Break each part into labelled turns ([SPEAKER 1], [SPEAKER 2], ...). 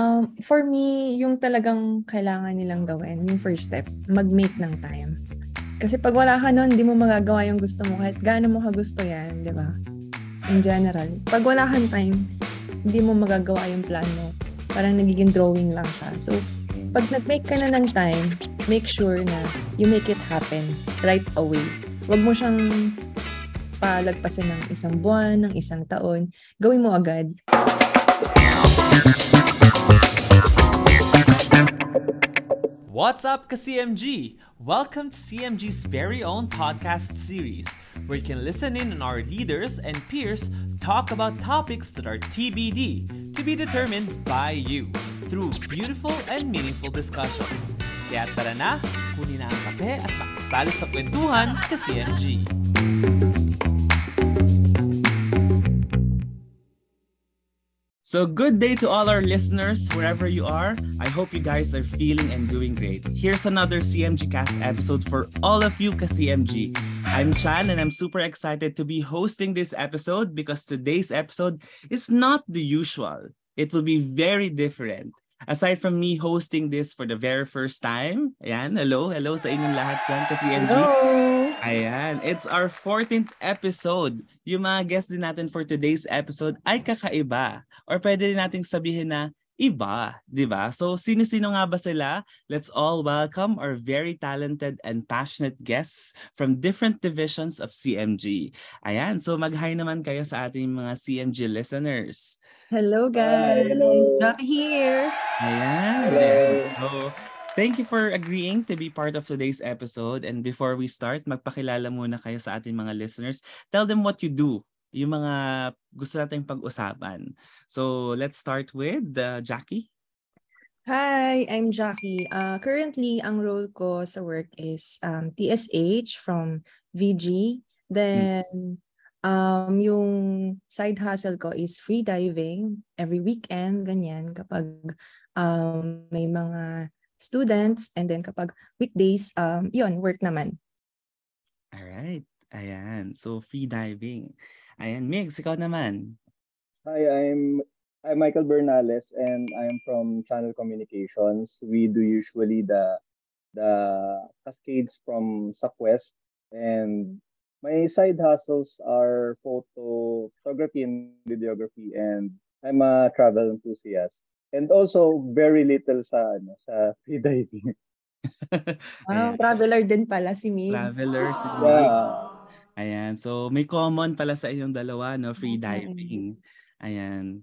[SPEAKER 1] Um, for me, yung talagang kailangan nilang gawin, yung first step, mag-make ng time. Kasi pag wala ka nun, hindi mo magagawa yung gusto mo kahit gaano mo ka gusto yan, di ba? In general. Pag wala kang time, hindi mo magagawa yung plan mo. Parang nagiging drawing lang siya. So, pag nag-make ka na ng time, make sure na you make it happen right away. Huwag mo siyang palagpasan ng isang buwan, ng isang taon. Gawin mo agad.
[SPEAKER 2] What's up, CMG? Welcome to CMG's very own podcast series, where you can listen in on our leaders and peers talk about topics that are TBD, to be determined by you, through beautiful and meaningful discussions. Kaya tara na, kunin na ang kape at makasali sa kwentuhan ka CMG. So, good day to all our listeners, wherever you are. I hope you guys are feeling and doing great. Here's another CMG Cast episode for all of you, ka-CMG. I'm Chan, and I'm super excited to be hosting this episode because today's episode is not the usual. It will be very different. Aside from me hosting this for the very first time, ayan, hello, hello sa inyong lahat dyan.
[SPEAKER 1] Hello!
[SPEAKER 2] Ayan, it's our 14th episode. Yung mga guests din natin for today's episode ay kakaiba. Or pwede rin nating sabihin na iba, di ba? So, sino-sino nga ba sila? Let's all welcome our very talented and passionate guests from different divisions of CMG. Ayan, so mag-hi naman kayo sa ating mga CMG listeners.
[SPEAKER 1] Hello guys!
[SPEAKER 3] Hello.
[SPEAKER 1] Jack here!
[SPEAKER 2] Ayan.
[SPEAKER 3] Hello.
[SPEAKER 2] there we go. Thank you for agreeing to be part of today's episode. And before we start, magpakilala muna kayo sa ating mga listeners. Tell them what you do, yung mga gusto nating pag-usapan. So let's start with uh, Jackie.
[SPEAKER 1] Hi, I'm Jackie. Uh, currently, ang role ko sa work is um, TSH from VG. Then, um, yung side hustle ko is free diving every weekend, ganyan, kapag um, may mga students. And then kapag weekdays, um, yun, work naman.
[SPEAKER 2] All right. Ayan. So free diving. Ayan, Migs, ikaw naman.
[SPEAKER 3] Hi, I'm I'm Michael Bernales and I'm from Channel Communications. We do usually the the cascades from Southwest and my side hustles are photo, photography and videography and I'm a travel enthusiast. And also very little sa ano sa free diving.
[SPEAKER 1] Wow, traveler din pala si Migs.
[SPEAKER 2] Travelers.
[SPEAKER 3] Yeah.
[SPEAKER 2] Ayan. So may common pala sa inyong dalawa, no? Free diving. Ayan.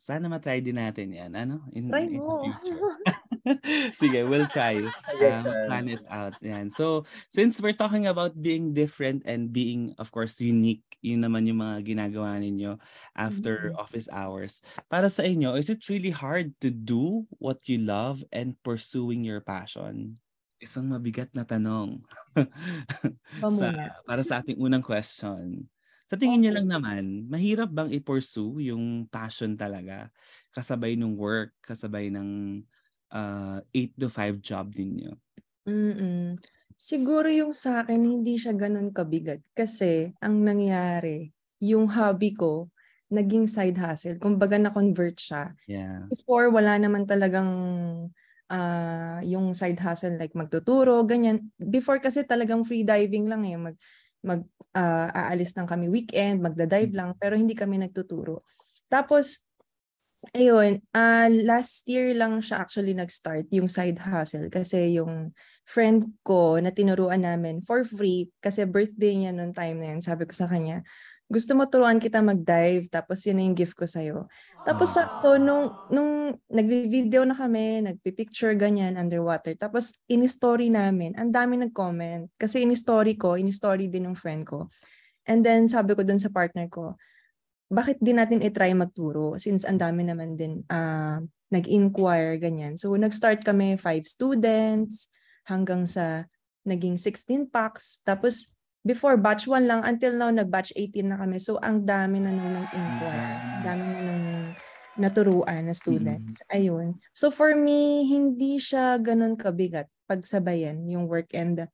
[SPEAKER 2] Sana matry din natin yan. Ano? In,
[SPEAKER 1] Try
[SPEAKER 2] in the future. Sige, we'll try. Um, plan it out. Yan. So, since we're talking about being different and being, of course, unique, yun naman yung mga ginagawa ninyo after
[SPEAKER 1] Mhm.
[SPEAKER 2] office hours. Para sa inyo, is it really hard to do what you love and pursuing your passion? Isang mabigat na tanong. Sa, para sa ating unang question. Sa tingin niyo lang naman, mahirap bang i-pursue yung passion talaga? Kasabay ng work, kasabay ng 8 to 5 job ninyo?
[SPEAKER 1] Mm. Siguro yung sa akin, hindi siya ganun kabigat. Kasi, ang nangyari, yung hobby ko, naging side hustle. Kumbaga na-convert siya.
[SPEAKER 2] Yeah.
[SPEAKER 1] Before, wala naman talagang ah, yung side hustle like magtuturo, ganyan. Before kasi talagang free diving lang eh. Mag, mag ah, aalis lang kami weekend, magda-dive lang, pero hindi kami nagtuturo. Tapos, ayun, ah, last year lang siya actually nag-start yung side hustle kasi yung friend ko na tinuruan namin for free kasi birthday niya noong time na yun. Sabi ko sa kanya, gusto mo turuan kita mag-dive tapos yun na yung gift ko sa'yo. Tapos sakto, nung, nung nagvi-video na kami, nagpi-picture ganyan underwater. Tapos in-story namin, ang dami nag-comment. Kasi in-story ko, in-story din ng friend ko. And then sabi ko dun sa partner ko, bakit di natin i-try magturo since ang dami naman din ah, nag-inquire, ganyan. So nag-start kami five students hanggang sa naging 16 packs. Tapos before batch 1 lang until now nag-batch 18 na kami. So ang dami na nung nag-inquire. Ang dami na nung naturuan na students. Ayun. So for me, hindi siya ganun kabigat pagsabayan yung work and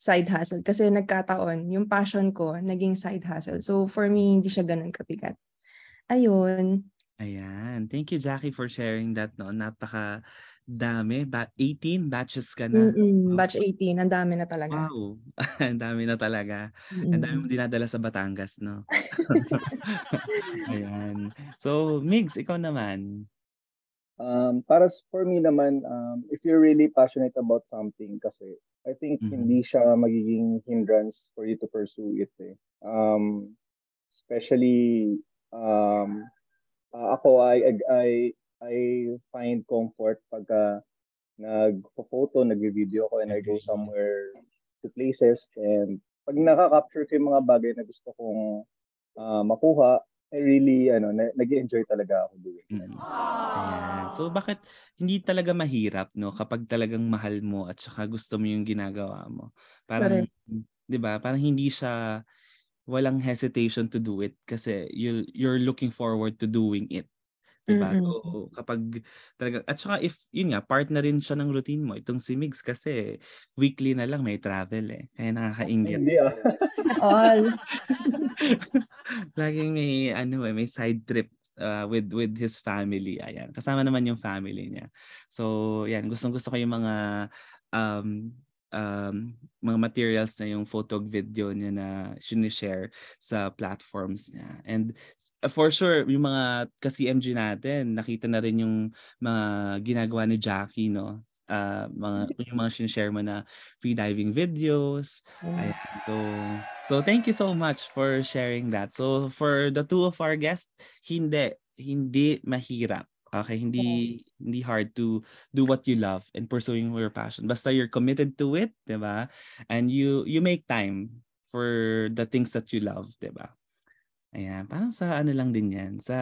[SPEAKER 1] side hustle. Kasi nagkataon, yung passion ko, naging side hustle. So for me, hindi siya ganun kabigat. Ayun.
[SPEAKER 2] Ayan. Thank you, Jackie, for sharing that. No? Napaka dami. Ba- 18 batches ka na.
[SPEAKER 1] Mm-mm, batch 18. Ang dami na talaga.
[SPEAKER 2] Wow. Ang dami na talaga. Ang dami mo
[SPEAKER 1] Mm-mm.
[SPEAKER 2] dinadala sa Batangas, no? Ayan. So, Migs, ikaw naman.
[SPEAKER 3] Um, para for me naman, um, if you're really passionate about something kasi, I think
[SPEAKER 2] Mhm.
[SPEAKER 3] hindi siya magiging hindrance for you to pursue it eh. Um, especially, um, uh, ako, I, I, I, find comfort pagka nag-photo, nag-video ako and I go somewhere to places and pag nakaka-capture ko yung mga bagay na gusto kong ah, makuha, I really, ano, na- nag-enjoy talaga ako doing it.
[SPEAKER 2] Mm. Ayan. So, bakit hindi talaga mahirap, no? Kapag talagang mahal mo at saka gusto mo yung ginagawa mo. Parang,
[SPEAKER 1] Correct.
[SPEAKER 2] di ba? Parang hindi siya, walang hesitation to do it kasi you you're looking forward to doing it. Diba?
[SPEAKER 1] Mm-mm.
[SPEAKER 2] So, kapag talaga, at saka if, yun nga, part na rin siya ng routine mo. Itong si Migs kasi weekly na lang may travel eh. Kaya nakakaingit.
[SPEAKER 3] Hindi ah.
[SPEAKER 1] All.
[SPEAKER 2] Laging may ano eh, may side trip uh, with with his family. Ayan. Kasama naman yung family niya. So, yan, gustong-gusto ko yung mga um um mga materials na yung photo video niya na share sa platforms niya. And for sure, yung mga ka-CMG natin, nakita na rin yung mga ginagawa ni Jackie, no? Uh, mga yung mga share mo na free diving videos, Ayan. So, so thank you so much for sharing that. So for the two of our guests, hindi hindi mahirap. Okay, hindi hindi hard to do what you love and pursuing your passion. Basta you're committed to it, 'di ba? And you you make time for the things that you love, 'di ba? Ayan, parang sa ano lang din 'yan, sa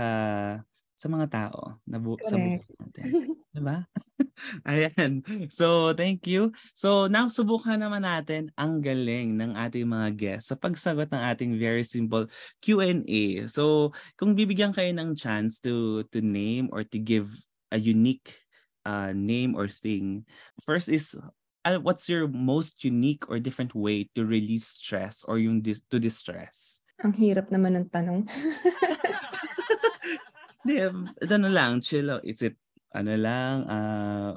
[SPEAKER 2] sa mga tao na bu- sa buhay
[SPEAKER 1] Correct.
[SPEAKER 2] natin. 'Di ba? Ayan. So, thank you. So, now subukan naman natin ang galing ng ating mga guests sa pagsagot ng ating very simple Q&A. So, kung bibigyan kayo ng chance to to name or to give a unique uh, name or thing, first is uh, what's your most unique or different way to release stress or yung dis- to distress?
[SPEAKER 1] Ang hirap naman ng tanong.
[SPEAKER 2] Hindi, ano lang, chill out. Is it, ano lang, uh,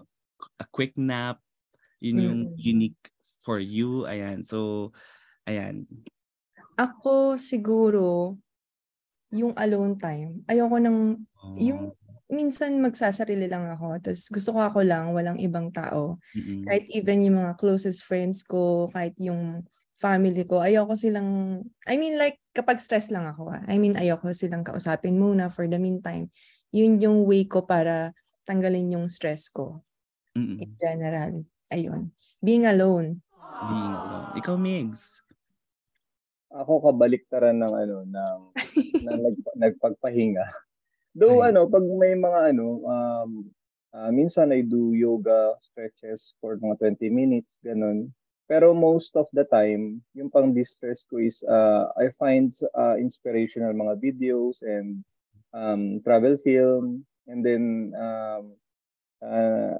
[SPEAKER 2] a quick nap? Yun yung
[SPEAKER 1] Mm.
[SPEAKER 2] unique for you. Ayan. So, ayan.
[SPEAKER 1] Ako siguro, yung alone time. Ayoko nang, yung minsan magsasarili lang ako. Tapos gusto ko ako lang, walang ibang tao.
[SPEAKER 2] Mm-mm.
[SPEAKER 1] Kahit even yung mga closest friends ko, kahit yung family ko, ayoko silang, I mean like kapag stress lang ako, ah. I mean ayoko silang kausapin muna for the meantime. Yun yung way ko para tanggalin yung stress ko
[SPEAKER 2] Mm-mm.
[SPEAKER 1] in general. Ayun. Being alone.
[SPEAKER 2] Being alone. Ikaw, Migs.
[SPEAKER 3] Ako kabaliktaran ng ano ng na nag, nagpagpahinga. Though
[SPEAKER 2] Ay.
[SPEAKER 3] ano, pag may mga ano um ah, minsan I do yoga stretches for mga 20 minutes ganun. Pero most of the time, yung pang distress ko is uh, I find uh, inspirational mga videos and um, travel film and then um, uh,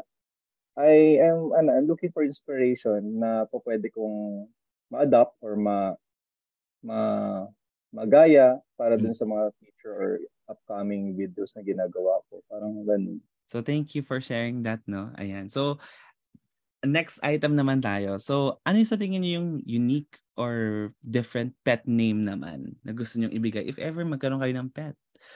[SPEAKER 3] I am ano, I'm looking for inspiration na po pwede kong ma-adapt or ma ma magaya para dun sa mga future or upcoming videos na ginagawa ko. Parang ganun.
[SPEAKER 2] So, thank you for sharing that, no? Ayan. So, next item naman tayo. So, ano yung sa tingin niyo yung unique or different pet name naman na gusto niyong ibigay if ever magkaroon kayo ng pet?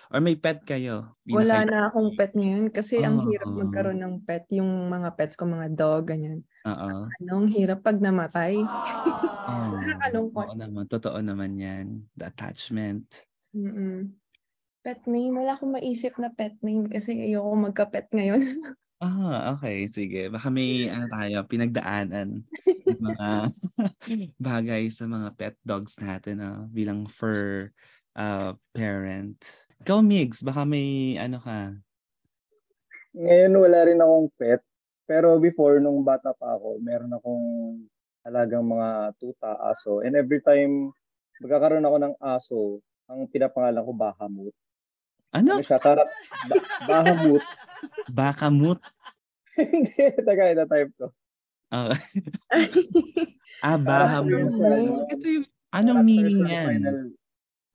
[SPEAKER 2] Or may pet kayo?
[SPEAKER 1] Wala
[SPEAKER 2] Pinaka-
[SPEAKER 1] na akong pet ngayon kasi ang hirap
[SPEAKER 2] Oo.
[SPEAKER 1] magkaroon ng pet. Yung mga pets ko, mga dog, ganyan.
[SPEAKER 2] Oo.
[SPEAKER 1] Anong hirap pag namatay.
[SPEAKER 2] Oh,
[SPEAKER 1] Nakakalungkot.
[SPEAKER 2] Oo naman. Totoo naman yan. The attachment.
[SPEAKER 1] Mm-mm. Pet name, wala akong maisip na pet name kasi ayoko magka-pet ngayon.
[SPEAKER 2] Ah, okay. Sige. Baka may ano tayo, pinagdaanan ng mga bagay sa mga pet dogs natin ah, bilang fur uh, parent. Ikaw, Migs, baka may ano ka?
[SPEAKER 3] Ngayon wala rin akong pet. Pero before, nung bata pa ako, meron akong alagang mga tuta, aso. And every time magkakaroon ako ng aso, ang pinapangalan ko Bahamut.
[SPEAKER 2] Ano?
[SPEAKER 3] Ano siya? Karat, ba- Bahamut.
[SPEAKER 2] Bakamut?
[SPEAKER 3] Hindi, taga ina type ko.
[SPEAKER 2] Ah, ah
[SPEAKER 3] Parang
[SPEAKER 2] Bahamut.
[SPEAKER 3] ano,
[SPEAKER 2] Ito yung, anong meaning
[SPEAKER 3] sa
[SPEAKER 2] yan?
[SPEAKER 3] Final,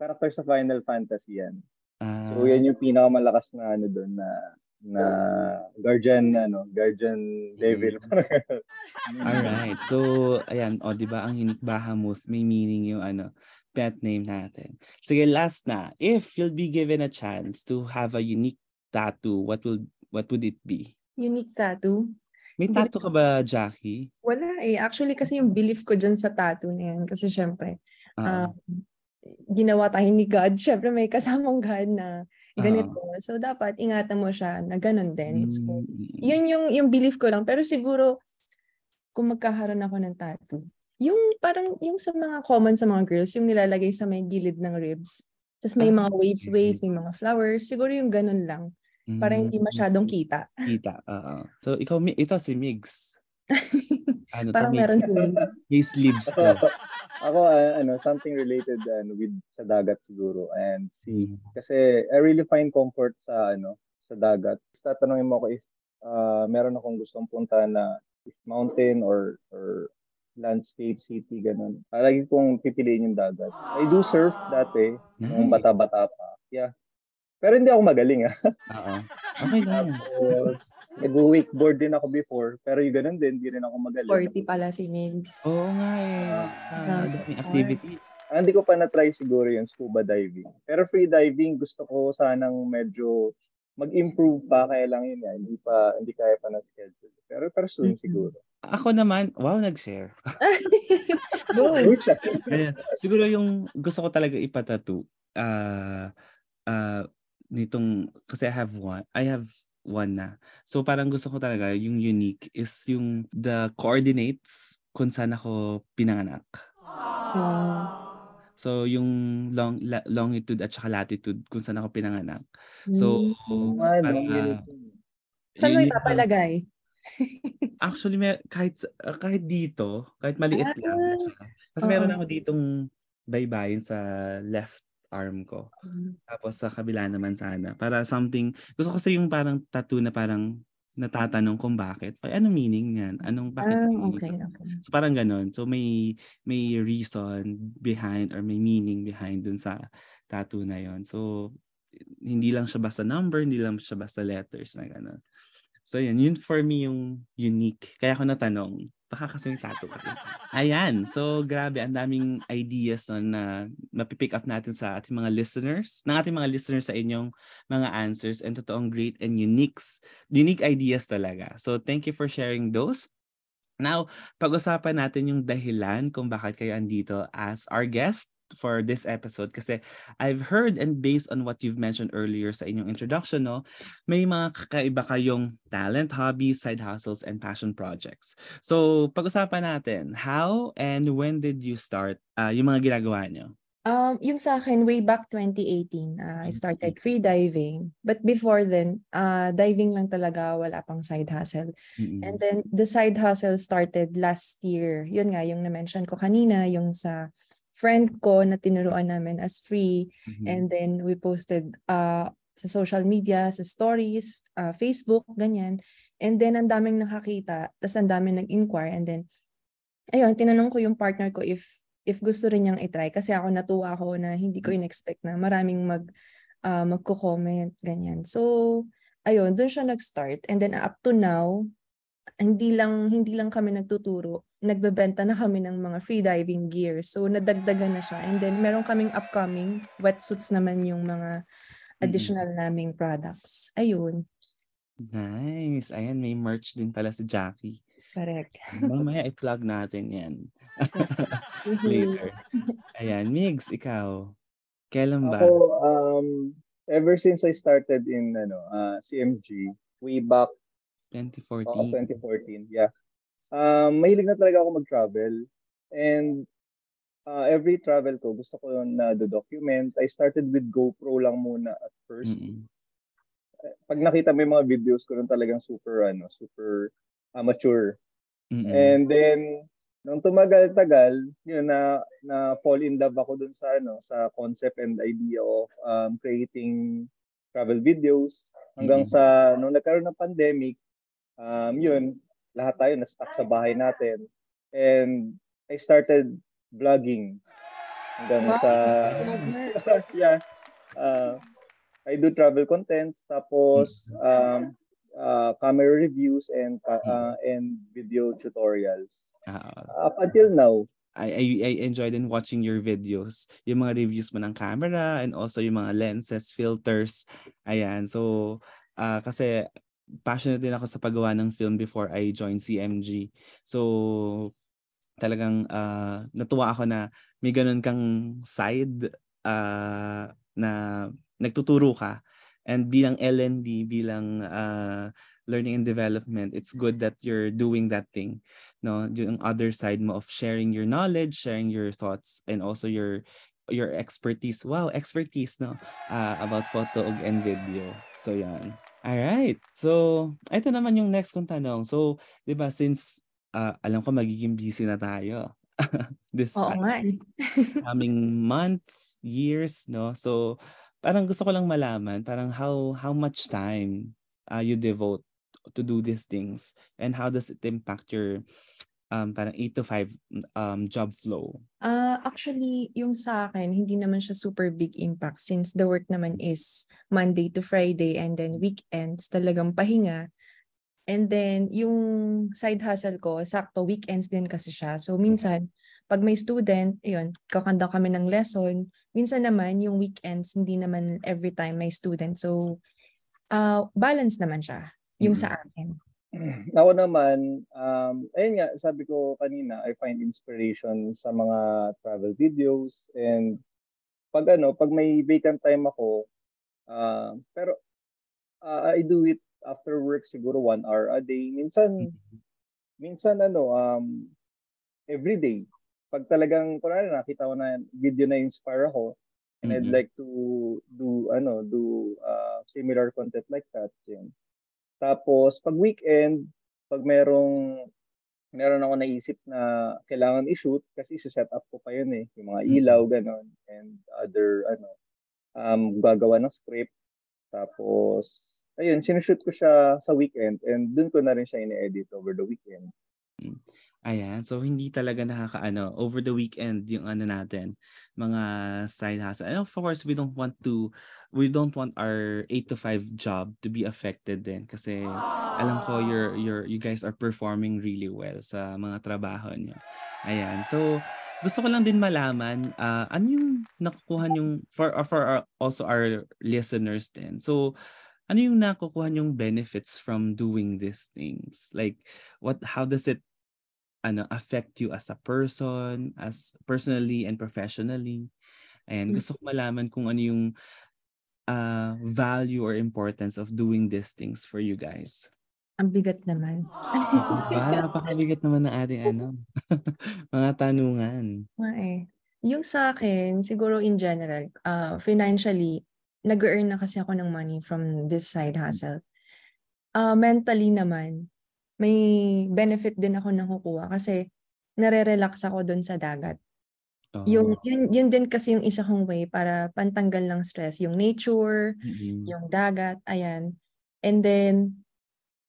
[SPEAKER 3] character sa Final Fantasy yan.
[SPEAKER 2] Ah,
[SPEAKER 3] So yan yung pinakamalakas na ano doon na na guardian ano, guardian devil.
[SPEAKER 2] Alright. So, ayan. O, di ba ang unique Bahamut, may meaning yung ano, pet name natin. Sige, last na. If you'll be given a chance to have a unique tattoo, what will what would it be?
[SPEAKER 1] Unique tattoo.
[SPEAKER 2] May tattoo ka ba, Jackie?
[SPEAKER 1] Wala eh. Actually, kasi yung belief ko dyan sa tattoo na yan. Kasi syempre,
[SPEAKER 2] Oo.
[SPEAKER 1] um, ginawa tayo ni God. Syempre, may kasamang God na ganito. So, dapat ingatan mo siya na ganun din. So,
[SPEAKER 2] Mm,
[SPEAKER 1] yun yung, yung belief ko lang. Pero siguro, kung magkakaroon ako ng tattoo, yung parang, yung sa mga common sa mga girls, yung nilalagay sa may gilid ng ribs. Tapos may
[SPEAKER 2] Ah,
[SPEAKER 1] mga waves, waves, may mga flowers. Siguro yung ganun lang. Para hindi
[SPEAKER 2] mm,
[SPEAKER 1] masyadong kita.
[SPEAKER 2] Kita. Oo. So, ikaw, ito si Migs. Ano to,
[SPEAKER 1] Parang
[SPEAKER 2] may,
[SPEAKER 1] meron si Migs.
[SPEAKER 2] may sleeves to.
[SPEAKER 3] Ako ah, ano, something related ano with sa dagat siguro and sea.
[SPEAKER 2] Mm.
[SPEAKER 3] Kasi I really find comfort sa ano, sa dagat. Tatanungin mo ako if ah, meron akong gustong punta na if mountain or or landscape city ganun. Ah, lagi kong pipiliin yung dagat. I do surf dati nung
[SPEAKER 2] Nice.
[SPEAKER 3] bata-bata pa. Yeah. Pero hindi ako magaling ah.
[SPEAKER 2] Oo. Okay lang.
[SPEAKER 3] Tapos, Nag-wakeboard din ako before, pero yung ganun din, hindi rin ako magaling.
[SPEAKER 1] 40 pala si Migs.
[SPEAKER 2] Oo nga eh.
[SPEAKER 3] Ah.
[SPEAKER 2] Ah, activities.
[SPEAKER 3] Ah, hindi ko pa na-try siguro yung scuba diving. Pero free diving, gusto ko sanang medyo mag-improve pa, kaya lang yun, eh, hindi pa, hindi kaya pa ng schedule. Pero, pero soon
[SPEAKER 1] Mhm.
[SPEAKER 3] siguro.
[SPEAKER 2] Ako naman, wow, nag-share.
[SPEAKER 1] Good.
[SPEAKER 2] Ayan. Siguro yung gusto ko talaga ipatato, ah ah nitong, kasi I have one, I have one na. So parang gusto ko talaga, yung unique is yung the coordinates kung saan ako pinanganak.
[SPEAKER 1] Ah.
[SPEAKER 2] So yung long la- longitude at saka latitude kung saan ako pinanganak. So
[SPEAKER 1] Mm.
[SPEAKER 3] Ah,
[SPEAKER 2] para-
[SPEAKER 3] unit.
[SPEAKER 1] Saan mo ipapalagay?
[SPEAKER 2] Actually, may, kahit ah, kahit dito, kahit maliit
[SPEAKER 1] Ah,
[SPEAKER 2] lang. Kasi meron
[SPEAKER 1] oo.
[SPEAKER 2] ako ditong baybayin sa left arm ko. Tapos sa kabila naman sana. Para something, gusto ko kasi yung parang tattoo na parang natatanong kung bakit. Ay, anong meaning niyan? Anong bakit? Meaning
[SPEAKER 1] okay,
[SPEAKER 2] ito?
[SPEAKER 1] okay.
[SPEAKER 2] So parang ganun. So may may reason behind or may meaning behind dun sa tattoo na yon. So hindi lang siya basta number, hindi lang siya basta letters na gano'n. So yun, yun for me yung unique. Kaya ako natanong, baka kasi may tattoo ka. Ayan, so grabe, ang daming ideas no, na mapipick up natin sa ating mga listeners, ng ating mga listeners sa inyong mga answers and totoong great and uniques, unique ideas talaga. So thank you for sharing those. Now, pag-usapan natin yung dahilan kung bakit kayo andito as our guest for this episode kasi I've heard and based on what you've mentioned earlier sa inyong introduction, no, may mga kakaiba kayong talent, hobbies, side hustles, and passion projects. So, pag-usapan natin, how and when did you start uh, yung mga ginagawa nyo?
[SPEAKER 1] Um, yung sa akin, way back 2018, uh, I started free diving. But before then, uh, diving lang talaga, wala pang side hustle.
[SPEAKER 2] Mm-mm.
[SPEAKER 1] And then, the side hustle started last year. Yun nga, yung na-mention ko kanina, yung sa friend ko na tinuruan namin as free.
[SPEAKER 2] Mhm.
[SPEAKER 1] And then, we posted uh, sa social media, sa stories, uh, Facebook, ganyan. And then, ang daming nakakita, tapos ang daming nag-inquire. And then, ayun, tinanong ko yung partner ko if if gusto rin niyang itry. Kasi ako natuwa ako na hindi ko in-expect na maraming mag, uh, magko-comment, ganyan. So, ayun, dun siya nag-start. And then, up to now, hindi lang hindi lang kami nagtuturo, nagbebenta na kami ng mga free diving gear. So nadagdagan na siya. And then meron kaming upcoming wetsuits naman yung mga additional naming products. Ayun,
[SPEAKER 2] Nice. Ayan, may merch din pala si Jackie.
[SPEAKER 1] correct.
[SPEAKER 2] Mamaya i-plug natin yan later. Ayan, Migs, ikaw. Kailan ba?
[SPEAKER 3] Ako, um, ever since I started in ano, uh, CMG, way back
[SPEAKER 2] 2014.
[SPEAKER 3] Oo, 2014, yeah. Um, mahilig na talaga ako mag-travel. And uh, every travel ko, gusto ko na do-document. I started with GoPro lang muna at first.
[SPEAKER 2] Mm-mm.
[SPEAKER 3] Pag nakita mo yung mga videos ko, nun talagang super, ano, super amateur.
[SPEAKER 2] Mm-mm.
[SPEAKER 3] And then, nung tumagal-tagal, yun, na, na fall in love ako dun sa, ano, sa concept and idea of um, creating travel videos. Hanggang
[SPEAKER 2] Mm-mm.
[SPEAKER 3] sa, nung nagkaroon ng pandemic, um, yun, lahat tayo na-stuck sa bahay natin. And I started vlogging hanggang
[SPEAKER 1] Wow.
[SPEAKER 3] sa, yeah, uh, I do travel contents tapos um uh, camera reviews and uh, and video tutorials.
[SPEAKER 2] Uh,
[SPEAKER 3] Up until now,
[SPEAKER 2] I, I I enjoyed in watching your videos. Yung mga reviews mo ng camera and also yung mga lenses, filters. Ayan. So, uh, kasi passionate din ako sa paggawa ng film before I joined CMG. So, talagang uh, natuwa ako na may ganun kang side uh, na nagtuturo ka. And bilang LND, bilang uh, learning and development, it's good that you're doing that thing. No, yung other side mo of sharing your knowledge, sharing your thoughts, and also your your expertise. Wow, expertise, no? Uh, about photo and video. So, yan. All right. So, ito naman yung next kong tanong. So, di ba, since uh, alam ko magiging busy na tayo. this
[SPEAKER 1] Oo nga. Eh.
[SPEAKER 2] coming months, years, no? So, parang gusto ko lang malaman, parang how how much time uh, you devote to do these things and how does it impact your um, parang 8 to 5 um, job flow?
[SPEAKER 1] Uh, actually, yung sa akin, hindi naman siya super big impact since the work naman is Monday to Friday and then weekends talagang pahinga. And then, yung side hustle ko, sakto, weekends din kasi siya. So, minsan, pag may student, yun, kakanda kami ng lesson. Minsan naman, yung weekends, hindi naman every time may student. So, uh, balance naman siya yung mm-hmm. sa akin?
[SPEAKER 3] Ako naman, um, ayun nga, sabi ko kanina, I find inspiration sa mga travel videos and pag ano, pag may vacant time ako, uh, pero uh, I do it after work siguro one hour a day. Minsan, mm-hmm. minsan ano, um, every day. Pag talagang, kunwari nakita ko na video na inspire ako, and mm-hmm. I'd like to do, ano, do uh, similar content like that, yun. Tapos, pag weekend, pag merong meron ako naisip na kailangan i-shoot kasi i-set up ko pa yun eh. Yung mga ilaw, ganon. And other, ano, um, gagawa ng script. Tapos, ayun, sinushoot ko siya sa weekend and dun ko na rin siya ini-edit over the weekend.
[SPEAKER 2] Ayan, so hindi talaga nakakaano over the weekend yung ano natin, mga side hustle. And of course, we don't want to we don't want our 8 to 5 job to be affected din kasi alam ko you're you're you guys are performing really well sa mga trabaho niyo. Ayan. So gusto ko lang din malaman uh, ano yung nakukuha yung for uh, for our, also our listeners din. So ano yung nakukuha yung benefits from doing these things? Like what how does it ano affect you as a person, as personally and professionally. And hmm. gusto ko malaman kung ano yung uh, value or importance of doing these things for you guys.
[SPEAKER 1] Ang bigat naman.
[SPEAKER 2] ba, napakabigat naman na ating ano, mga tanungan.
[SPEAKER 1] Eh. Yung sa akin, siguro in general, uh, financially, nag-earn na kasi ako ng money from this side hustle. Uh, mentally naman, may benefit din ako nakukuha kasi nare-relax ako doon sa dagat. Oh. Yung yun, yun din kasi yung isa kong way para pantanggal ng stress, yung nature, mm-hmm. yung dagat, ayan. And then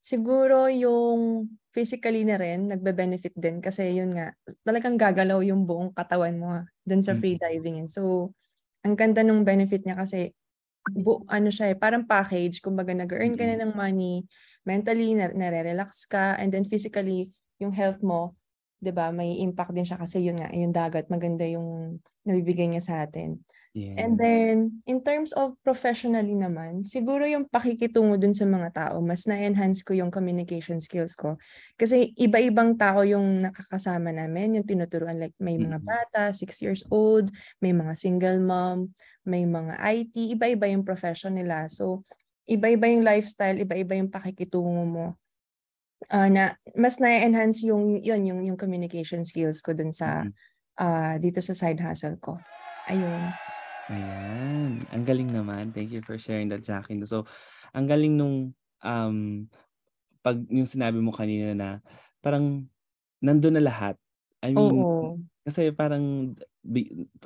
[SPEAKER 1] siguro yung physically na rin nagbe-benefit din kasi yun nga talagang gagalaw yung buong katawan mo doon sa free diving. So ang ganda ng benefit niya kasi bu- ano siya eh, parang package, kumbaga nag-earn ka na ng money, mentally, na- nare-relax ka, and then physically, yung health mo, 'di ba? May impact din siya kasi yun nga, yung dagat, maganda yung nabibigay niya sa atin. Yeah. And then, in terms of professionally naman, siguro yung pakikitungo dun sa mga tao, mas na-enhance ko yung communication skills ko. Kasi iba-ibang tao yung nakakasama namin, yung tinuturuan. Like, may mga bata, 6 years old, may mga single mom, may mga IT, iba-iba yung profession nila. So, iba-iba yung lifestyle, iba-iba yung pakikitungo mo. Uh, na mas na-enhance yung yun yung yung communication skills ko dun sa uh, dito sa side hustle ko. Ayun.
[SPEAKER 2] Ayan, ang galing naman. Thank you for sharing that, Jackie. So, ang galing nung um, pag yung sinabi mo kanina na parang nandun na lahat. I mean, Oo. kasi parang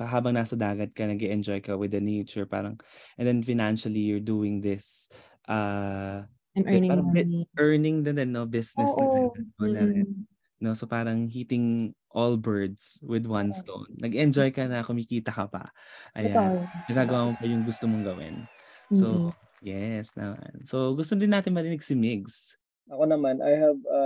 [SPEAKER 2] habang nasa dagat ka, nag enjoy ka with the nature, parang, and then financially, you're doing this, uh,
[SPEAKER 1] I'm earning parang money.
[SPEAKER 2] earning din din, no? Business
[SPEAKER 1] Oo.
[SPEAKER 2] din. Mm-hmm. No? So parang hitting all birds with one stone. Nag-enjoy ka na, kumikita ka pa. Ayan. Nagagawa mo pa yung gusto mong gawin. So,
[SPEAKER 1] Mm-mm.
[SPEAKER 2] yes naman. So, gusto din natin marinig si Migs.
[SPEAKER 3] Ako naman, I have a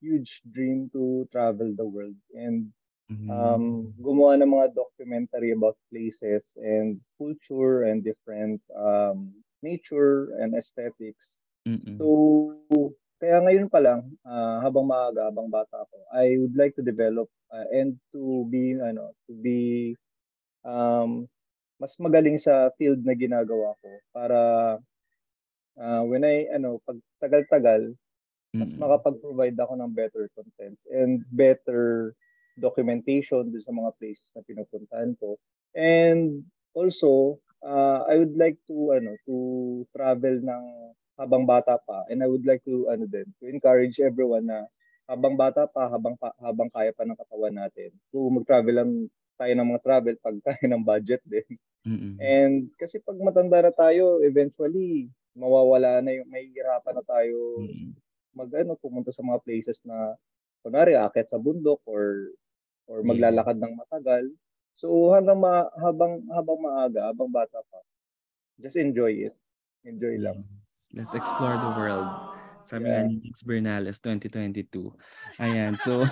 [SPEAKER 3] huge dream to travel the world and
[SPEAKER 2] Mhm.
[SPEAKER 3] um, gumawa ng mga documentary about places and culture and different um, nature and aesthetics.
[SPEAKER 2] Mm-mm.
[SPEAKER 3] So, kaya ngayon pa lang, ah, habang maaga, habang bata ako, I would like to develop ah, and to be, ano, to be um, mas magaling sa field na ginagawa ko para ah, when I, ano, pag tagal-tagal, mas makapag-provide ako ng better contents and better documentation dun sa mga places na pinupuntahan ko. And also, uh, I would like to ano to travel ng habang bata pa and I would like to ano din to encourage everyone na habang bata pa habang pa, habang kaya pa ng katawan natin to mag-travel lang tayo ng mga travel pag kaya ng budget din.
[SPEAKER 2] Mm-mm.
[SPEAKER 3] And kasi pag matanda na tayo, eventually mawawala na yung may hirapan na tayo
[SPEAKER 2] Mm-mm.
[SPEAKER 3] mag ano, pumunta sa mga places na kunwari akit sa bundok or or maglalakad ng matagal. So hanggang ma, habang habang maaga, habang bata pa, just enjoy it. Enjoy lang.
[SPEAKER 2] Let's explore the world. Sabi nga
[SPEAKER 3] Yeah.
[SPEAKER 2] ni Nix Bernales 2022. Ayan, so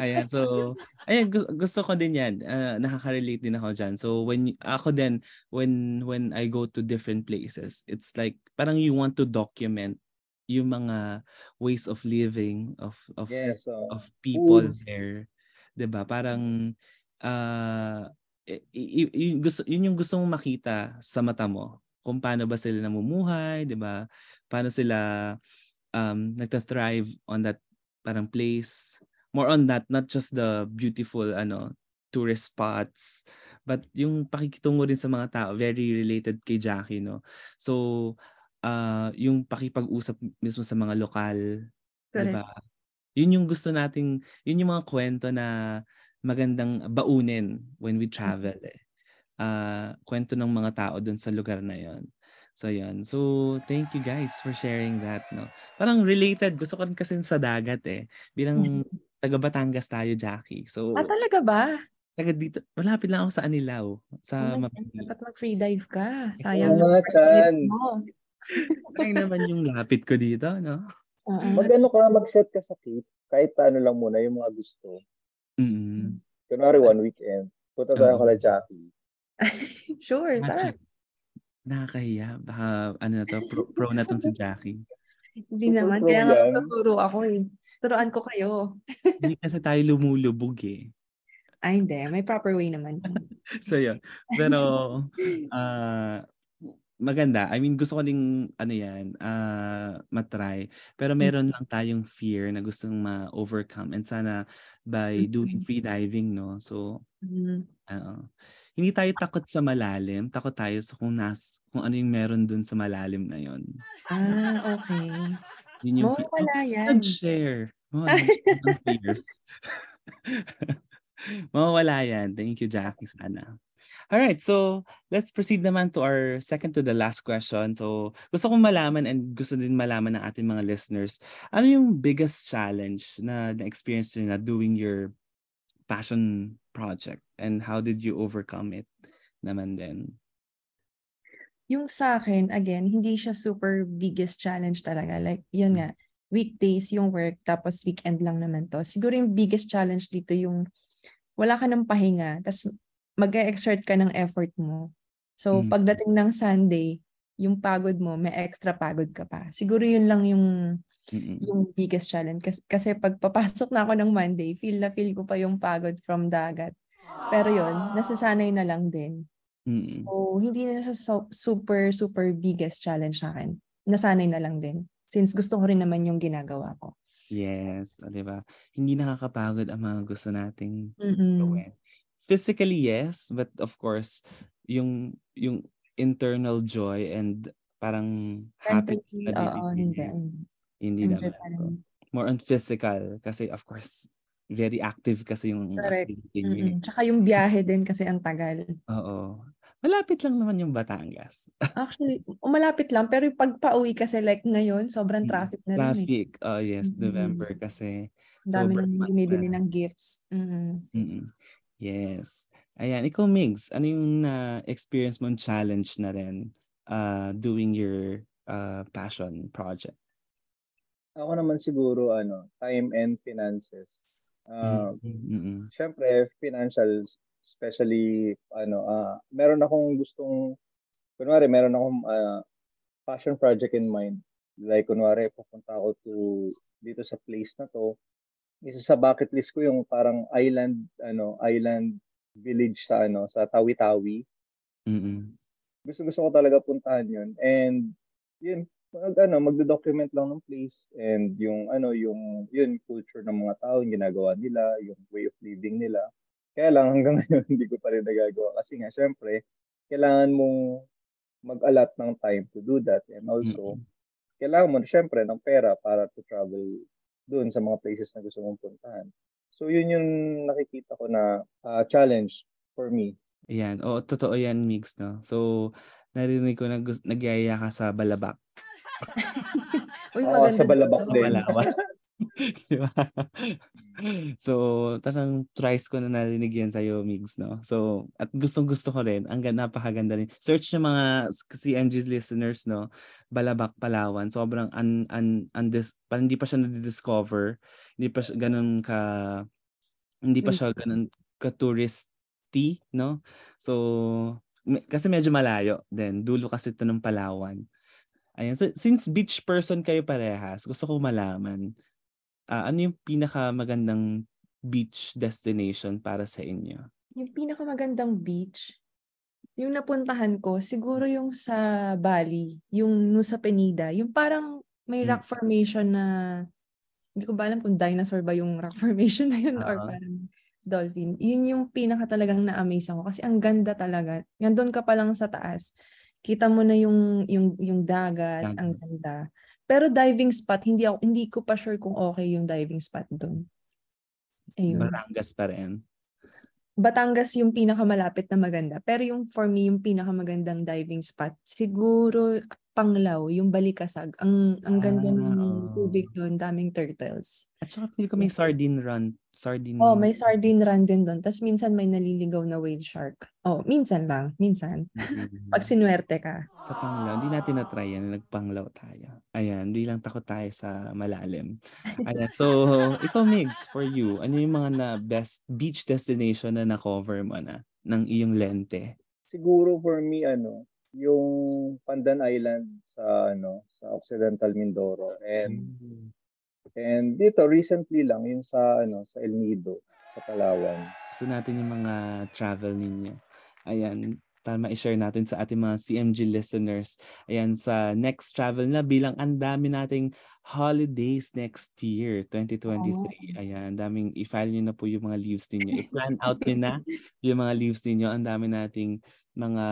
[SPEAKER 2] ayan, so ayan gusto, gusto ko din 'yan. Ah, nakaka-relate din ako diyan. So when y- ako din when when I go to different places, it's like parang you want to document yung mga ways of living of of
[SPEAKER 3] Yes. uh,
[SPEAKER 2] of people
[SPEAKER 3] foods.
[SPEAKER 2] there. 'Di ba? Parang i- i- i- yung gusto yun yung gusto mong makita sa mata mo. Kung paano ba sila namumuhay, 'di ba? Paano sila um nagta-thrive on that parang place. More on that, not just the beautiful ano tourist spots, but yung pakikitungo din sa mga tao, very related kay Jackie, no? So, ah yung pakipag-usap mismo sa mga lokal, 'di
[SPEAKER 1] Correct.
[SPEAKER 2] ba? Yun yung gusto nating, yun yung mga kwento na magandang baunin when we travel eh. Ah, kwento ng mga tao dun sa lugar na yon. So yun. So thank you guys for sharing that, no. Parang related, gusto ko rin kasi sa dagat eh. Bilang taga Batangas tayo, Jackie. So
[SPEAKER 1] Ah, talaga ba?
[SPEAKER 2] taga dito, malapit lang ako sa Anilao, sa
[SPEAKER 1] Oh
[SPEAKER 2] Mapili.
[SPEAKER 1] dapat mag-free dive ka. Sayang
[SPEAKER 3] Chan.
[SPEAKER 1] mo.
[SPEAKER 2] Sayang naman yung lapit ko dito, no?
[SPEAKER 1] Oo.
[SPEAKER 3] Mag ano ka, mag-set ka sa Cape, kahit ano lang muna yung mga gusto.
[SPEAKER 2] Mm.
[SPEAKER 3] Kunwari one weekend, punta tayo
[SPEAKER 2] Oo.
[SPEAKER 3] kala Jackie.
[SPEAKER 1] Sure, tara.
[SPEAKER 2] Nakakahiya. Baka ano na to, pro, pro na tong si Jackie.
[SPEAKER 1] Hindi naman. Kaya nga tuturo ako eh. Turuan ko kayo.
[SPEAKER 2] Hindi kasi tayo lumulubog eh.
[SPEAKER 1] Ay, hindi. May proper way naman.
[SPEAKER 2] So yun. Pero ah maganda. I mean, gusto ko ding ano yan, ah matry. Pero meron lang tayong fear na gustong ma-overcome. And sana by doing
[SPEAKER 1] Mhm.
[SPEAKER 2] free diving, no? So, oo. Hindi tayo takot sa malalim. Takot tayo sa kung, nas, kung ano yung meron dun sa malalim na yon.
[SPEAKER 1] Ah, okay.
[SPEAKER 2] Yun yung fear.
[SPEAKER 1] Mawawala yan.
[SPEAKER 2] Nag-share. Oh, fears. Mawawala yan. Thank you, Jackie, sana. All right, so let's proceed naman to our second to the last question. So gusto kong malaman and gusto din malaman ng ating mga listeners, ano yung biggest challenge na na-experience nyo na doing your passion project and how did you overcome it naman din?
[SPEAKER 1] Yung sa akin, again, hindi siya super biggest challenge talaga. Like, yun nga, weekdays yung work, tapos weekend lang naman to. Siguro yung biggest challenge dito yung wala ka ng pahinga, tapos mag-exert ka ng effort mo. So,
[SPEAKER 2] Mm.
[SPEAKER 1] pagdating ng Sunday, yung pagod mo, may extra pagod ka pa. Siguro yun lang yung
[SPEAKER 2] Mm-mm.
[SPEAKER 1] yung biggest challenge. Kasi, kasi pag papasok na ako ng Monday, feel na feel ko pa yung pagod from dagat. Pero yun, nasasanay na lang din.
[SPEAKER 2] Mm-mm.
[SPEAKER 1] So, hindi na siya so- super, super biggest challenge sa akin. Nasanay na lang din. Since gusto ko rin naman yung ginagawa ko.
[SPEAKER 2] Yes, o, 'di ba? Hindi nakakapagod ang mga gusto nating gawin. Physically, yes, but of course, yung yung internal joy and parang happiness na
[SPEAKER 1] oo, hindi.
[SPEAKER 2] niya,
[SPEAKER 1] hindi.
[SPEAKER 2] hindi naman.
[SPEAKER 1] pa
[SPEAKER 2] So,
[SPEAKER 1] rin.
[SPEAKER 2] more on physical kasi of course, very active kasi yung
[SPEAKER 1] Correct.
[SPEAKER 2] activity niyo.
[SPEAKER 1] Mm-mm. Tsaka yung biyahe din kasi ang tagal.
[SPEAKER 2] Oo. Malapit lang naman yung Batangas.
[SPEAKER 1] Actually, umalapit lang. Pero yung pagpa-uwi kasi like ngayon, sobrang
[SPEAKER 2] Mm,
[SPEAKER 1] traffic na rin eh.
[SPEAKER 2] Traffic. Oh, yes,
[SPEAKER 1] Mm-mm.
[SPEAKER 2] November kasi.
[SPEAKER 1] Dami nang
[SPEAKER 2] na.
[SPEAKER 1] ng gifts. Mm-mm.
[SPEAKER 2] Mm-mm. Yes. Ayan, ikaw Migs, ano yung na-experience mong challenge na rin uh, doing your uh, passion project?
[SPEAKER 3] Ako naman siguro ano, time and finances. Uh, mm-hmm. Syempre, financial, especially ano, uh, meron akong gustong kunwari meron akong uh, passion project in mind. Like kunwari pupunta ako to dito sa place na to. Isa sa bucket list ko yung parang island ano, island village sa ano, sa Tawi-Tawi.
[SPEAKER 2] Mm-hmm.
[SPEAKER 3] Gusto gusto ko talaga puntahan 'yun. And yun, mag ano, magdo-document lang ng place and yung ano, yung yun culture ng mga tao, yung ginagawa nila, yung way of living nila. Kaya lang hanggang ngayon hindi ko pa rin nagagawa kasi nga syempre kailangan mong mag-allot ng time to do that and also mm-hmm. kailangan mo syempre ng pera para to travel doon sa mga places na gusto mong puntahan. So yun yung nakikita ko na uh, challenge for me.
[SPEAKER 2] Ayan. O, totoo yan, Mix, no? So, narinig ko na nagyaya ka sa Balabak.
[SPEAKER 1] Uy, maganda.
[SPEAKER 3] sa balabak din.
[SPEAKER 2] Malawas. diba? So, tarang tries ko na narinig yan sa'yo, Migs, no? So, at gustong-gusto ko rin. Ang ganda, napakaganda rin. Search ng mga CMG's listeners, no? Balabak, Palawan. Sobrang un, un, undis, parang hindi pa siya na-discover. Hindi pa siya ganun ka, hindi pa siya ganun ka-touristy, no? So, kasi medyo malayo din. Dulo kasi ito ng Palawan. Ayan. So, since beach person kayo parehas, gusto ko malaman, uh, ano yung pinakamagandang beach destination para sa inyo?
[SPEAKER 1] Yung pinakamagandang beach, yung napuntahan ko, siguro yung sa Bali, yung Nusa Penida, yung parang may hmm. rock formation na, hindi ko ba alam kung dinosaur ba yung rock formation na yun uh-huh. or parang dolphin. Yun yung pinaka talagang na-amaze ako kasi ang ganda talaga. Nandun ka pa lang sa taas kita mo na yung yung yung dagat, ang ganda. Pero diving spot, hindi ako hindi ko pa sure kung okay yung diving spot doon.
[SPEAKER 2] Ayun. Batangas pa rin.
[SPEAKER 1] Batangas yung pinakamalapit na maganda. Pero yung for me, yung pinakamagandang diving spot, siguro Panglaw, yung Balikasag. Ang ang ganda ah, ng tubig doon, daming turtles.
[SPEAKER 2] At saka feel ko may sardine run. Sardine.
[SPEAKER 1] Oh, may sardine run din doon. Tapos minsan may naliligaw na whale shark. Oh, minsan lang. Minsan. Pag sinuwerte ka.
[SPEAKER 2] Sa Panglaw, hindi natin na-try yan. Nagpanglaw tayo. Ayan, hindi lang takot tayo sa malalim. Ayan, so, ikaw Migs, for you, ano yung mga na best beach destination na na-cover mo na ng iyong lente?
[SPEAKER 3] Siguro for me, ano, yung Pandan Island sa ano sa Occidental Mindoro and mm-hmm. and dito recently lang yung sa ano sa El Nido sa Palawan.
[SPEAKER 2] Gusto natin yung mga travel ninyo. Ayan, para ma-share natin sa ating mga CMG listeners. Ayan, sa next travel na bilang ang dami nating holidays next year, 2023. Oh. Ayan, daming i-file nyo na po yung mga leaves ninyo. I-plan out nyo na yung mga leaves ninyo. Ang dami nating mga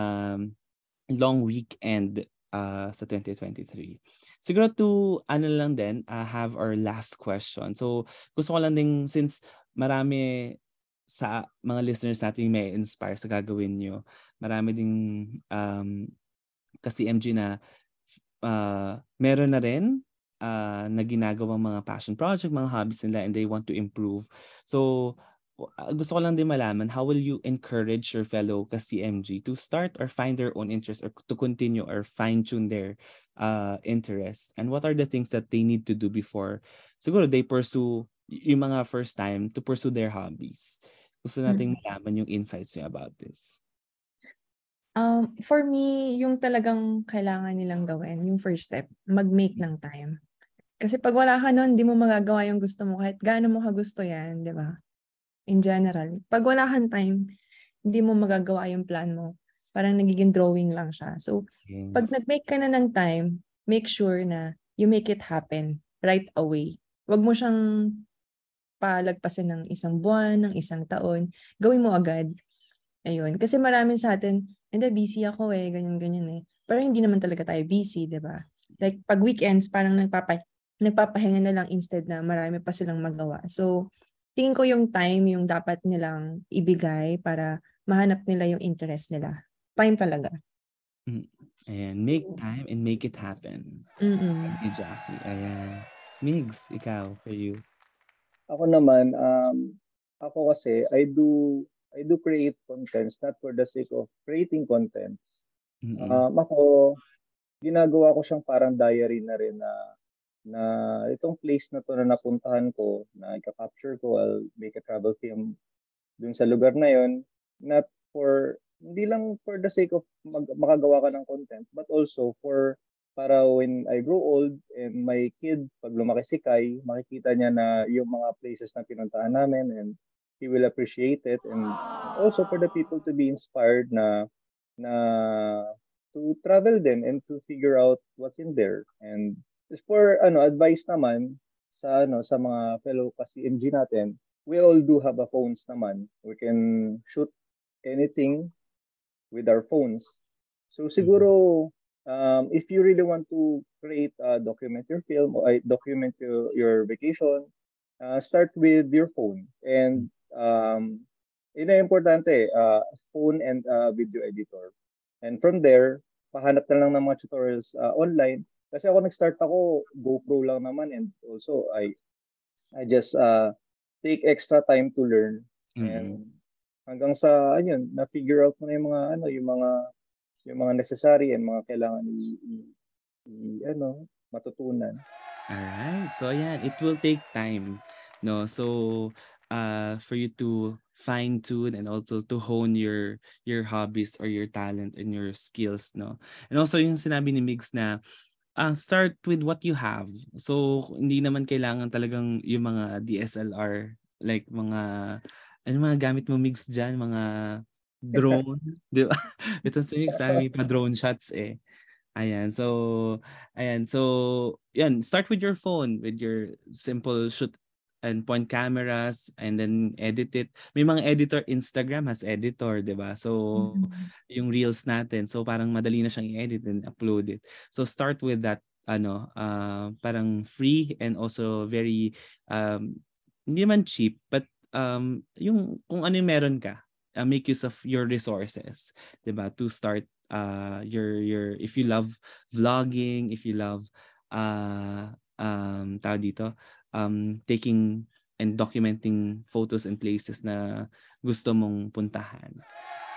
[SPEAKER 2] long weekend uh, sa 2023. Siguro to ano lang din, uh, have our last question. So gusto ko lang din since marami sa mga listeners natin may inspire sa gagawin nyo. Marami ding um, kasi MG na uh, meron na rin uh, na ginagawang mga passion project, mga hobbies nila and they want to improve. So gusto ko lang din malaman, how will you encourage your fellow ka-CMG to start or find their own interest or to continue or fine-tune their uh, interest? And what are the things that they need to do before siguro they pursue yung mga first time to pursue their hobbies? Gusto nating mm-hmm. malaman yung insights niyo about this.
[SPEAKER 1] Um, for me, yung talagang kailangan nilang gawin, yung first step, mag-make ng time. Kasi pag wala ka nun, hindi mo magagawa yung gusto mo kahit gaano mo ka gusto yan, di ba? In general. Pag wala kang time, hindi mo magagawa yung plan mo. Parang nagiging drawing lang siya. So, yes. pag nag-make ka na ng time, make sure na you make it happen right away. Huwag mo siyang palagpasin ng isang buwan, ng isang taon. Gawin mo agad. Ayun. Kasi maraming sa atin, hindi, busy ako eh, ganyan-ganyan eh. Pero hindi naman talaga tayo busy, di ba? Like, pag weekends, parang nagpapa, nagpapahinga na lang instead na marami pa silang magawa. So, tingin ko yung time yung dapat nilang ibigay para mahanap nila yung interest nila. Time talaga.
[SPEAKER 2] Mm. Ayan, make time and make it happen.
[SPEAKER 1] Mm-mm.
[SPEAKER 2] Exactly. Ayan. Migs, ikaw, for you.
[SPEAKER 3] Ako naman, um, ako kasi, I do I do create contents not for the sake of creating contents, Mm-hmm. Um, ako, ginagawa ko siyang parang diary na rin na na itong place na to na napuntahan ko, na ika-capture ko, I'll make a travel film dun sa lugar na yon not for, hindi lang for the sake of mag, makagawa ka ng content, but also for para when I grow old and my kid, pag lumaki si Kai, makikita niya na yung mga places na pinuntahan namin and he will appreciate it. And also for the people to be inspired na na to travel din and to figure out what's in there. And for ano advice naman sa ano sa mga fellow kasi MG natin, we all do have a phones naman. We can shoot anything with our phones. So siguro um, if you really want to create a document your film or uh, document your, your vacation, uh, start with your phone. And um, yun ang importante, uh, phone and uh, video editor. And from there, pahanap na lang ng mga tutorials uh, online kasi ako nag-start ako, GoPro lang naman and also I I just uh, take extra time to learn. Mm-hmm. And hanggang sa ayun, na-figure out mo na yung mga ano, yung mga yung mga necessary and mga kailangan i, i, i ano, matutunan.
[SPEAKER 2] All right. So ayan, it will take time. No. So uh for you to fine tune and also to hone your your hobbies or your talent and your skills no and also yung sinabi ni Migs na uh, start with what you have. So, hindi naman kailangan talagang yung mga DSLR, like mga, ano mga gamit mo mix dyan, mga drone, di ba? Ito sa mix namin pa drone shots eh. Ayan, so, ayan, so, yan, start with your phone, with your simple shoot and point cameras and then edit it. May mga editor, Instagram has editor, 'di ba? So mm-hmm. yung reels natin, so parang madali na siyang i-edit and upload it. So start with that ano, uh, parang free and also very um hindi man cheap but um yung kung ano yung meron ka, uh, make use of your resources, 'di ba? To start uh your your if you love vlogging, if you love uh um tao dito um, taking and documenting photos and places na gusto mong puntahan.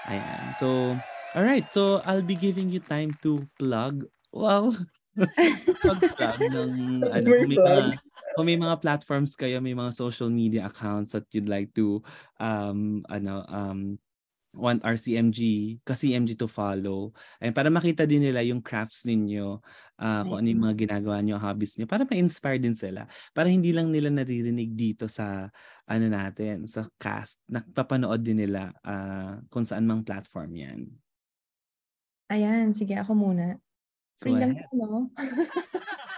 [SPEAKER 2] Ayan. So, all right. So, I'll be giving you time to plug. Wow. Pag-plug ng ano, kung may mga kung may mga platforms kayo, may mga social media accounts that you'd like to um ano um want our CMG, ka-CMG to follow. Ayun, para makita din nila yung crafts ninyo, uh, kung ano yung mga ginagawa nyo, hobbies nyo, para ma-inspire din sila. Para hindi lang nila naririnig dito sa, ano natin, sa cast. Nakapapanood din nila uh, kung saan mang platform yan.
[SPEAKER 1] Ayan, sige ako muna. Free lang ko, no?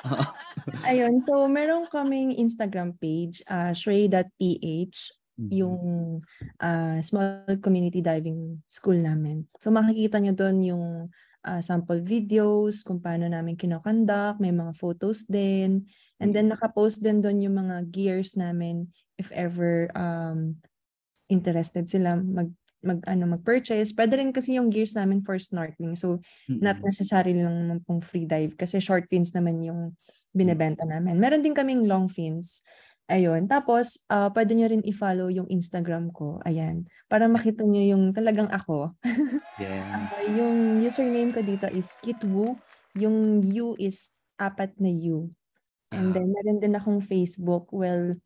[SPEAKER 1] Ayun, so meron kaming Instagram page, uh, shrey.ph yung uh, small community diving school namin. So makikita nyo doon yung uh, sample videos, kung paano namin kinokonduct, may mga photos din. And then nakapost din doon yung mga gears namin if ever um, interested sila mag mag ano mag-purchase. Pwede rin kasi yung gears namin for snorkeling. So mm-hmm. not necessarily lang naman pong free dive kasi short fins naman yung binebenta namin. Meron din kaming long fins Ayun. Tapos, uh, pwede nyo rin i-follow yung Instagram ko. Ayan. Para makita nyo yung talagang ako.
[SPEAKER 2] Yeah.
[SPEAKER 1] uh, yung username ko dito is Kitwu. Yung U is apat na U. And uh, then, meron din akong Facebook. Well,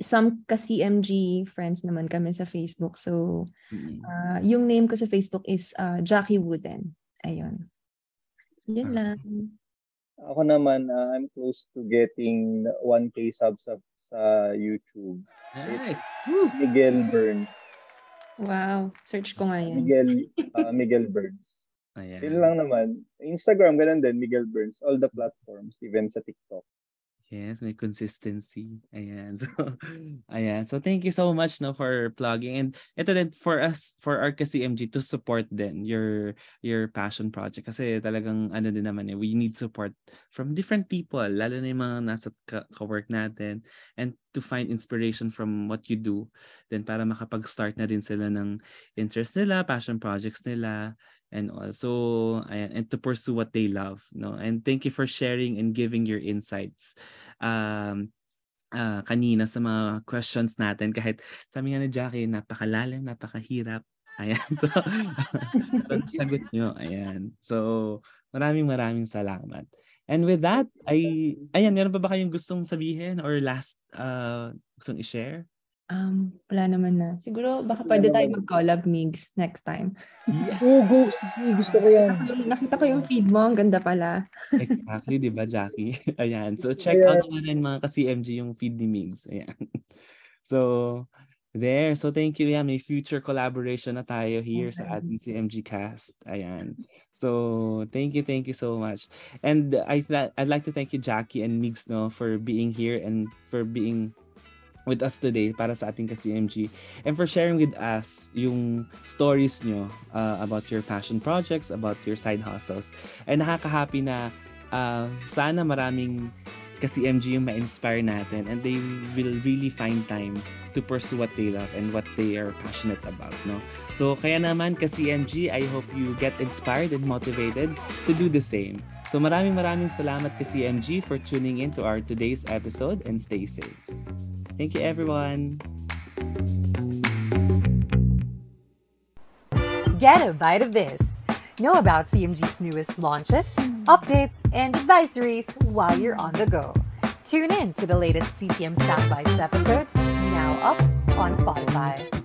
[SPEAKER 1] some ka-CMG friends naman kami sa Facebook. So, uh, yung name ko sa Facebook is uh, Jackie Wooden. Ayun. Yun uh, lang.
[SPEAKER 3] Ako naman, uh, I'm close to getting 1K subs sa, sa YouTube.
[SPEAKER 2] Nice.
[SPEAKER 3] It's Miguel Burns.
[SPEAKER 1] Wow. Search ko nga yan.
[SPEAKER 3] Miguel, uh, Miguel Burns.
[SPEAKER 2] Ayan.
[SPEAKER 3] Yun lang naman. Instagram, ganun din, Miguel Burns. All the platforms, even sa TikTok.
[SPEAKER 2] Yes, may consistency. Ayan. So, ayan. So, thank you so much no for plugging. And ito din for us, for our KCMG to support din your your passion project. Kasi talagang ano din naman eh, we need support from different people, lalo na yung mga nasa ka-work natin. And to find inspiration from what you do. Then para makapag-start na rin sila ng interest nila, passion projects nila and also ayan, and to pursue what they love no and thank you for sharing and giving your insights um uh, kanina sa mga questions natin kahit sabi nga ni Jackie napakalalim napakahirap Ayan. So, sagot nyo. Ayan. So, maraming maraming salamat. And with that, ay, ayan, meron pa ba kayong gustong sabihin or last uh, gustong i-share?
[SPEAKER 1] Um, wala naman na. Siguro, baka pwede tayo mag-collab, Migs, next time.
[SPEAKER 3] Yeah. Oh, go. Sige, gusto ko yan.
[SPEAKER 1] Nakita ko yung feed mo. Ang ganda pala.
[SPEAKER 2] exactly, di ba, Jackie? Ayan. So, check yeah. out na rin mga ka-CMG yung feed ni Migs. Ayan. So, there. So, thank you. Yeah, may future collaboration na tayo here okay. sa ating CMG cast. Ayan. So, thank you, thank you so much. And I th- I'd like to thank you, Jackie and Migs, no, for being here and for being with us today para sa ating ka-CMG and for sharing with us yung stories nyo uh, about your passion projects, about your side hustles. And nakaka-happy na uh, sana maraming ka-CMG yung ma-inspire natin and they will really find time to pursue what they love and what they are passionate about. No? So kaya naman ka-CMG, I hope you get inspired and motivated to do the same. So maraming maraming salamat ka-CMG for tuning in to our today's episode and stay safe. Thank you, everyone.
[SPEAKER 4] Get a bite of this. Know about CMG's newest launches, updates, and advisories while you're on the go. Tune in to the latest CCM Soundbites episode, now up on Spotify.